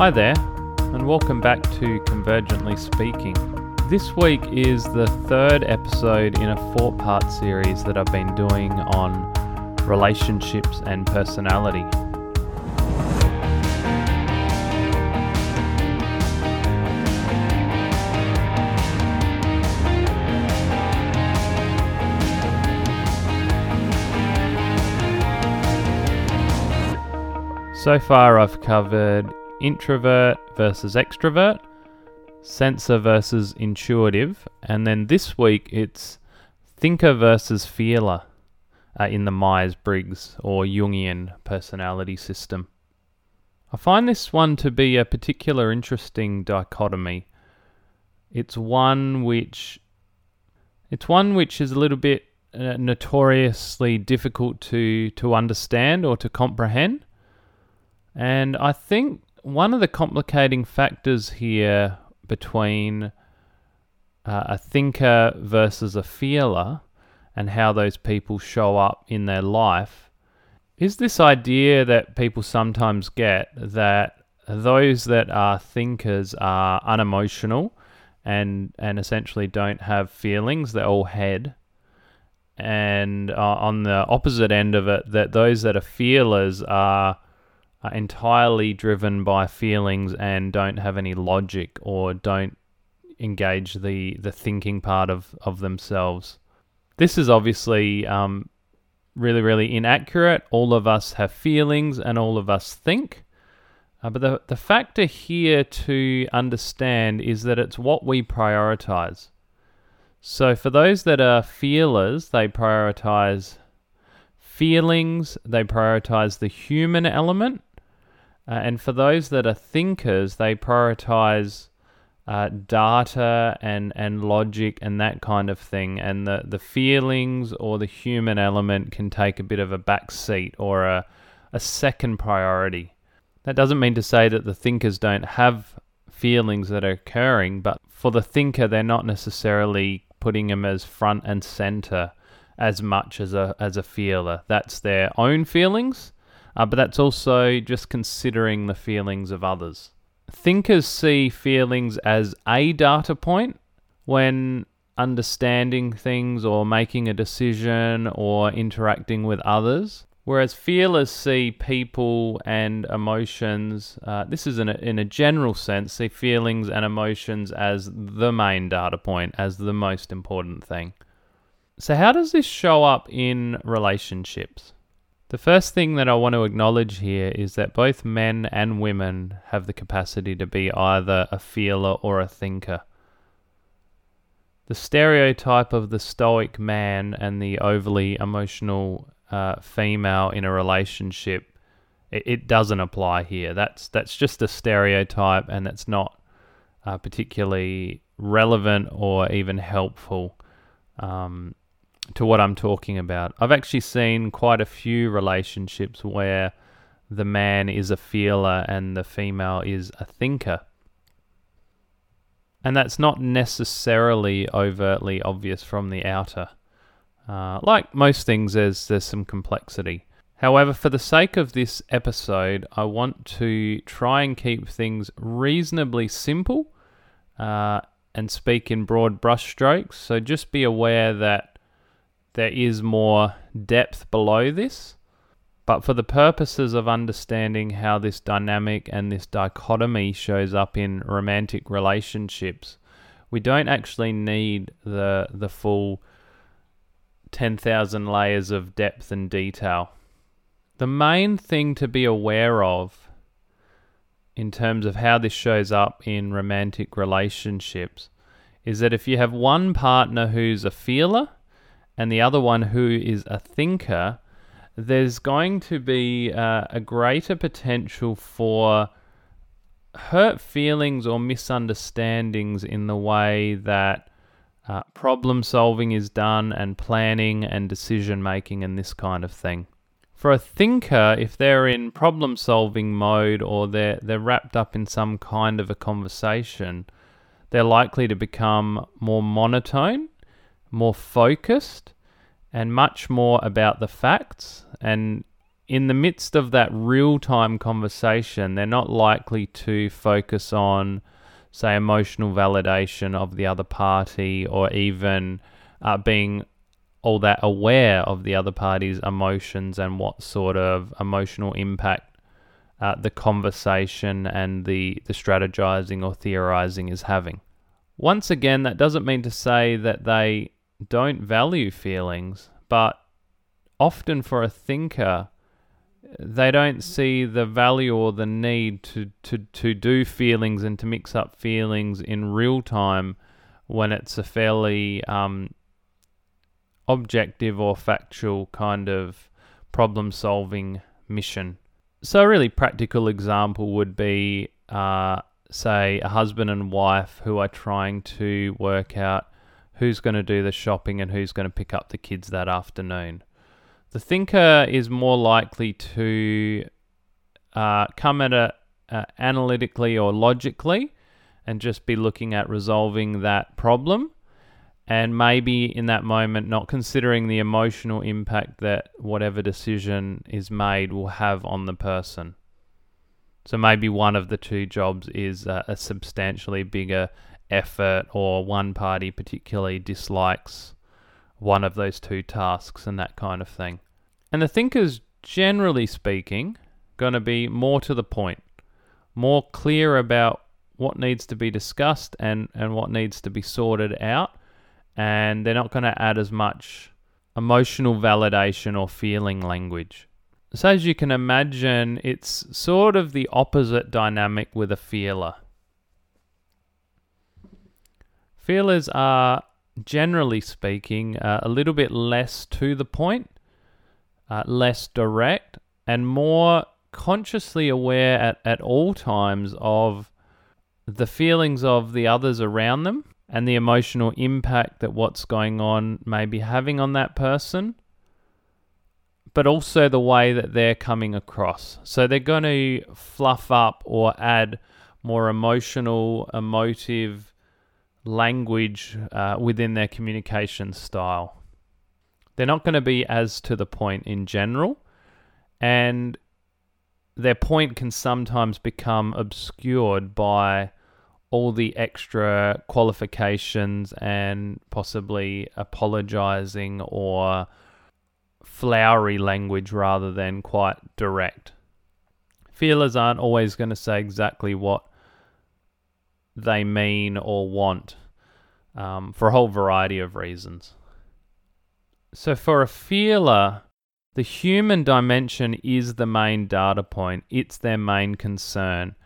Hi there, and welcome back to Convergently Speaking. This week is the third episode in a four part series that I've been doing on relationships and personality. So far, I've covered introvert versus extrovert, sensor versus intuitive, and then this week it's thinker versus feeler uh, in the Myers Briggs or Jungian personality system. I find this one to be a particular interesting dichotomy. It's one which it's one which is a little bit uh, notoriously difficult to to understand or to comprehend and I think one of the complicating factors here between uh, a thinker versus a feeler and how those people show up in their life is this idea that people sometimes get that those that are thinkers are unemotional and and essentially don't have feelings they're all head. And uh, on the opposite end of it that those that are feelers are are entirely driven by feelings and don't have any logic or don't engage the the thinking part of of themselves. This is obviously um, really really inaccurate. All of us have feelings and all of us think. Uh, but the the factor here to understand is that it's what we prioritize. So for those that are feelers, they prioritize feelings, they prioritize the human element, uh, and for those that are thinkers, they prioritize uh, data and, and logic and that kind of thing. And the, the feelings or the human element can take a bit of a back seat or a, a second priority. That doesn't mean to say that the thinkers don't have feelings that are occurring, but for the thinker, they're not necessarily putting them as front and center as much as a, as a feeler. That's their own feelings uh, but that's also just considering the feelings of others. Thinkers see feelings as a data point when understanding things or making a decision or interacting with others. Whereas feelers see people and emotions, uh, this is in a, in a general sense, see feelings and emotions as the main data point, as the most important thing. So, how does this show up in relationships? The first thing that I want to acknowledge here is that both men and women have the capacity to be either a feeler or a thinker. The stereotype of the stoic man and the overly emotional uh, female in a relationship, it, it, doesn't apply here. That's that's just a stereotype, and that's not uh, particularly relevant or even helpful. Um, to what I'm talking about. I've actually seen quite a few relationships where the man is a feeler and the female is a thinker. And that's not necessarily overtly obvious from the outer. Uh, like most things, there's, there's some complexity. However, for the sake of this episode, I want to try and keep things reasonably simple uh, and speak in broad brushstrokes. So just be aware that there is more depth below this. But for the purposes of understanding how this dynamic and this dichotomy shows up in romantic relationships, we don't actually need the the full 10,000 layers of depth and detail. The main thing to be aware of in terms of how this shows up in romantic relationships is that if you have one partner who's a feeler and the other one who is a thinker, there's going to be uh, a greater potential for hurt feelings or misunderstandings in the way that uh, problem solving is done and planning and decision making and this kind of thing. For a thinker, if they're in problem solving mode or they're, they're wrapped up in some kind of a conversation, they're likely to become more monotone more focused and much more about the facts. And in the midst of that real time conversation, they're not likely to focus on, say, emotional validation of the other party or even uh, being all that aware of the other party's emotions and what sort of emotional impact uh, the conversation and the, the strategizing or theorizing is having. Once again, that doesn't mean to say that they don't value feelings, but often for a thinker, they don't see the value or the need to, to, to do feelings and to mix up feelings in real time when it's a fairly um, objective or factual kind of problem solving mission. So, a really practical example would be, uh, say, a husband and wife who are trying to work out who's going to do the shopping and who's going to pick up the kids that afternoon. The thinker is more likely to uh, come at it uh, analytically or logically and just be looking at resolving that problem and maybe in that moment not considering the emotional impact that whatever decision is made will have on the person. So maybe one of the two jobs is a, a substantially bigger effort, or one party particularly dislikes one of those two tasks and that kind of thing. And the thinkers, generally speaking, going to be more to the point, more clear about what needs to be discussed and, and what needs to be sorted out and they're not going to add as much emotional validation or feeling language. So, as you can imagine, it's sort of the opposite dynamic with a feeler. Feelers are, generally speaking, uh, a little bit less to the point, uh, less direct, and more consciously aware at, at all times of the feelings of the others around them and the emotional impact that what's going on may be having on that person, but also the way that they're coming across. So they're going to fluff up or add more emotional, emotive language uh, within their communication style. They're not going to be as to the point in general, and their point can sometimes become obscured by all the extra qualifications and possibly apologizing or flowery language rather than quite direct. Feelers aren't always going to say exactly what they mean or want um, for a whole variety of reasons. So, for a feeler, the human dimension is the main data point, it's their main concern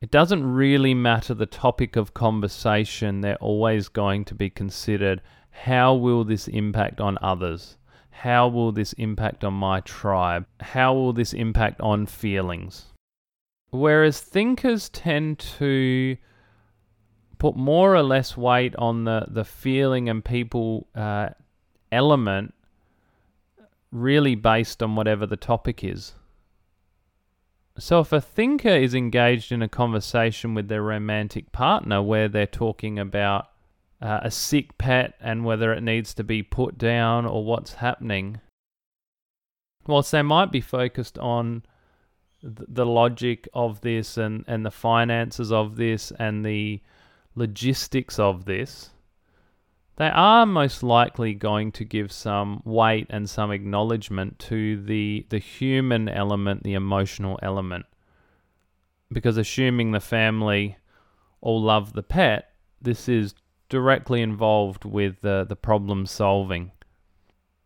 it doesn't really matter the topic of conversation, they're always going to be considered how will this impact on others? How will this impact on my tribe? How will this impact on feelings? Whereas thinkers tend to put more or less weight on the, the feeling and people uh, element, really based on whatever the topic is. So, if a thinker is engaged in a conversation with their romantic partner where they're talking about uh, a sick pet and whether it needs to be put down or what's happening, whilst they might be focused on th- the logic of this and, and the finances of this and the logistics of this, they are most likely going to give some weight and some acknowledgement to the the human element, the emotional element. Because assuming the family all love the pet, this is directly involved with the, the problem solving.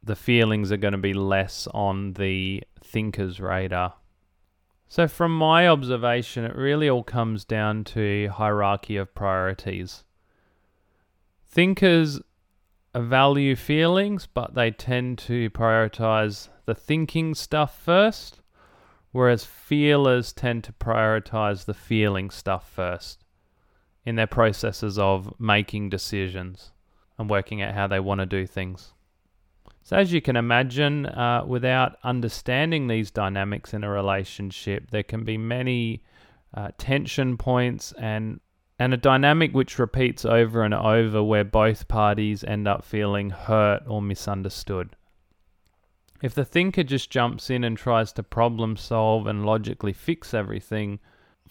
The feelings are going to be less on the thinker's radar. So, from my observation, it really all comes down to hierarchy of priorities. Thinkers value feelings, but they tend to prioritize the thinking stuff first, whereas feelers tend to prioritize the feeling stuff first in their processes of making decisions and working out how they want to do things. So, as you can imagine, uh, without understanding these dynamics in a relationship, there can be many uh, tension points and and a dynamic which repeats over and over where both parties end up feeling hurt or misunderstood. If the thinker just jumps in and tries to problem solve and logically fix everything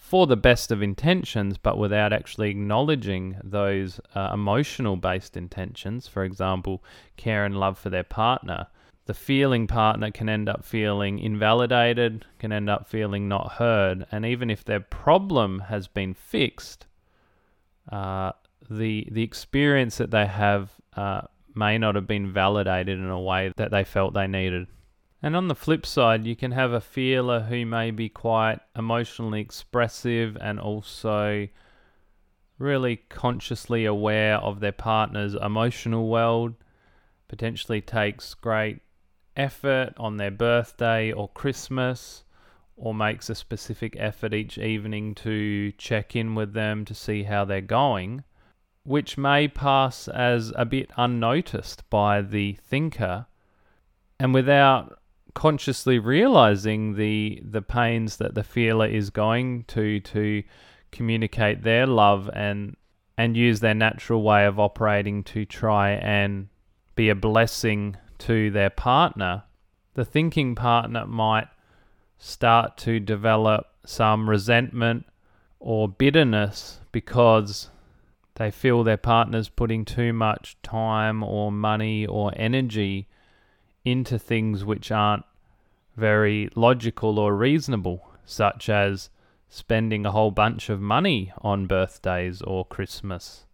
for the best of intentions, but without actually acknowledging those uh, emotional based intentions, for example, care and love for their partner, the feeling partner can end up feeling invalidated, can end up feeling not heard, and even if their problem has been fixed, uh, the the experience that they have uh, may not have been validated in a way that they felt they needed. And on the flip side, you can have a feeler who may be quite emotionally expressive and also really consciously aware of their partner's emotional world, potentially takes great effort on their birthday or Christmas, or makes a specific effort each evening to check in with them to see how they're going, which may pass as a bit unnoticed by the thinker. And without consciously realizing the the pains that the feeler is going to to communicate their love and and use their natural way of operating to try and be a blessing to their partner, the thinking partner might start to develop some resentment or bitterness because they feel their partner's putting too much time or money or energy into things which aren't very logical or reasonable, such as spending a whole bunch of money on birthdays or Christmas,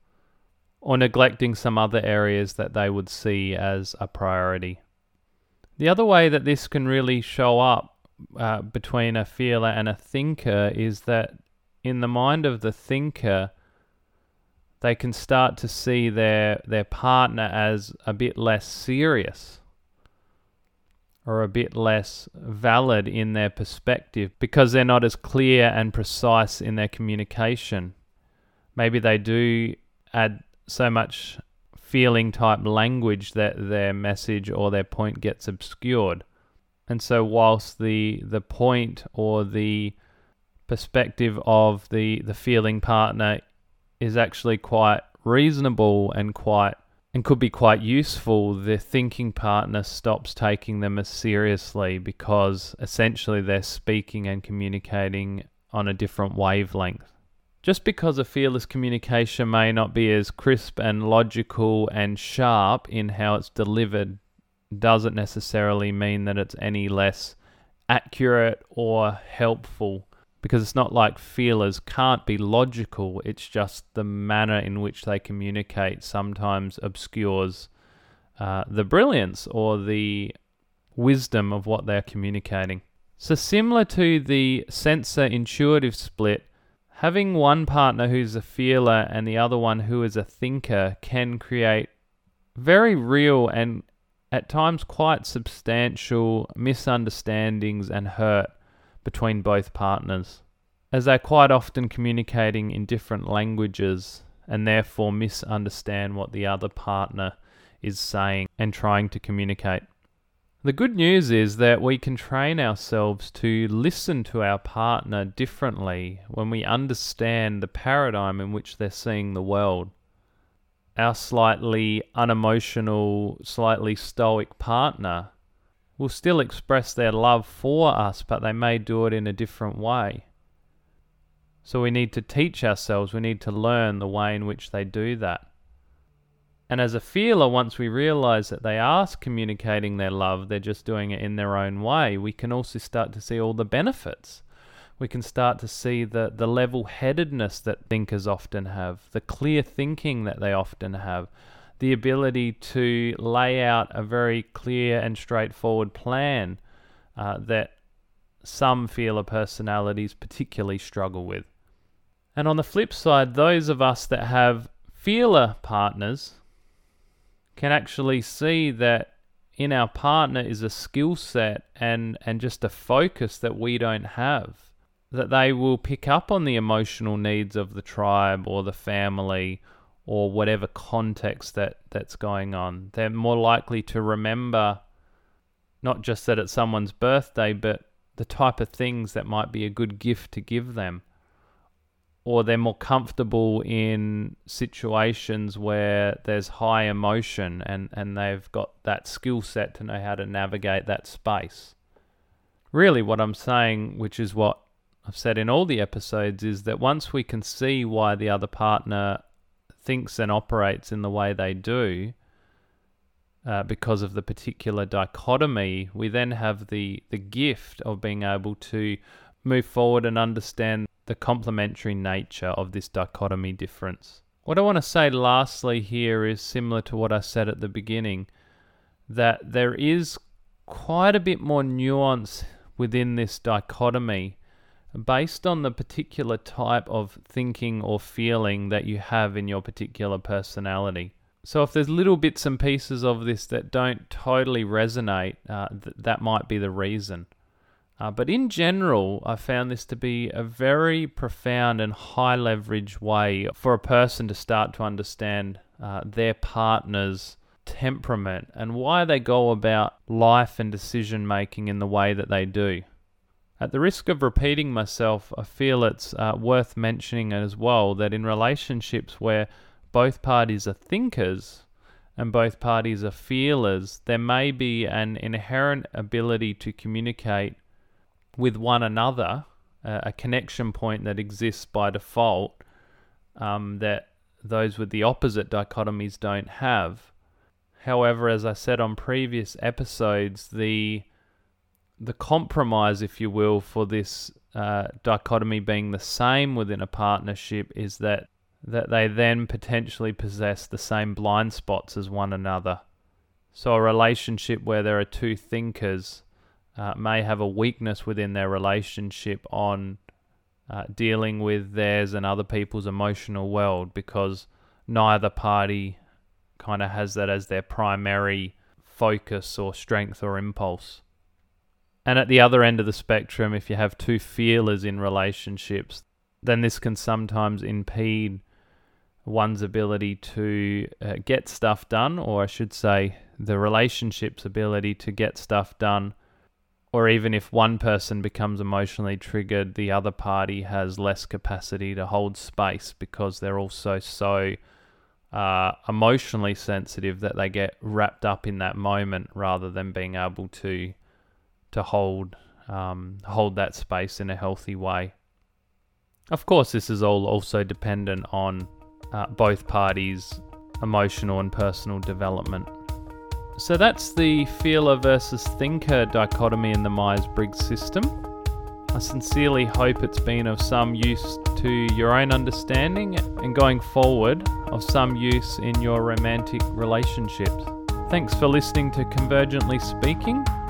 or neglecting some other areas that they would see as a priority. The other way that this can really show up uh, between a feeler and a thinker is that in the mind of the thinker, they can start to see their their partner as a bit less serious or a bit less valid in their perspective because they're not as clear and precise in their communication. Maybe they do add so much feeling type language that their message or their point gets obscured. And so whilst the the point or the perspective of the the feeling partner is actually quite reasonable and quite and could be quite useful, the thinking partner stops taking them as seriously because essentially they're speaking and communicating on a different wavelength. Just because a feeler's communication may not be as crisp and logical and sharp in how it's delivered doesn't necessarily mean that it's any less accurate or helpful because it's not like feelers can't be logical, it's just the manner in which they communicate sometimes obscures uh, the brilliance or the wisdom of what they're communicating. So, similar to the sensor intuitive split, having one partner who's a feeler and the other one who is a thinker can create very real and at times quite substantial misunderstandings and hurt between both partners, as they're quite often communicating in different languages and therefore misunderstand what the other partner is saying and trying to communicate. The good news is that we can train ourselves to listen to our partner differently when we understand the paradigm in which they're seeing the world. Our slightly unemotional, slightly stoic partner will still express their love for us, but they may do it in a different way. So we need to teach ourselves, we need to learn the way in which they do that. And as a feeler, once we realize that they are communicating their love, they're just doing it in their own way, we can also start to see all the benefits. We can start to see the, the level headedness that thinkers often have, the clear thinking that they often have, the ability to lay out a very clear and straightforward plan uh, that some feeler personalities particularly struggle with. And on the flip side, those of us that have feeler partners can actually see that in our partner is a skill set and, and just a focus that we don't have. That they will pick up on the emotional needs of the tribe or the family or whatever context that that's going on. They're more likely to remember not just that it's someone's birthday, but the type of things that might be a good gift to give them, or they're more comfortable in situations where there's high emotion and, and they've got that skill set to know how to navigate that space. Really, what I'm saying, which is what I've said in all the episodes, is that once we can see why the other partner thinks and operates in the way they do, uh, because of the particular dichotomy, we then have the, the gift of being able to move forward and understand the complementary nature of this dichotomy difference. What I want to say lastly here is similar to what I said at the beginning that there is quite a bit more nuance within this dichotomy based on the particular type of thinking or feeling that you have in your particular personality. So, if there's little bits and pieces of this that don't totally resonate, uh, th- that might be the reason. Uh, but in general, I found this to be a very profound and high leverage way for a person to start to understand uh, their partner's temperament and why they go about life and decision making in the way that they do. At the risk of repeating myself, I feel it's uh, worth mentioning as well that in relationships where both parties are thinkers and both parties are feelers, there may be an inherent ability to communicate with one another, uh, a connection point that exists by default um, that those with the opposite dichotomies don't have. However, as I said on previous episodes, the the compromise, if you will, for this uh, dichotomy being the same within a partnership is that that they then potentially possess the same blind spots as one another. So a relationship where there are two thinkers uh, may have a weakness within their relationship on uh, dealing with theirs and other people's emotional world because neither party kind of has that as their primary focus or strength or impulse. And at the other end of the spectrum, if you have two feelers in relationships, then this can sometimes impede one's ability to uh, get stuff done, or I should say, the relationship's ability to get stuff done. Or even if one person becomes emotionally triggered, the other party has less capacity to hold space because they're also so uh, emotionally sensitive that they get wrapped up in that moment rather than being able to to hold um, hold that space in a healthy way. Of course, this is all also dependent on uh, both parties' emotional and personal development. So that's the feeler versus thinker dichotomy in the Myers Briggs system. I sincerely hope it's been of some use to your own understanding and going forward of some use in your romantic relationships. Thanks for listening to Convergently Speaking,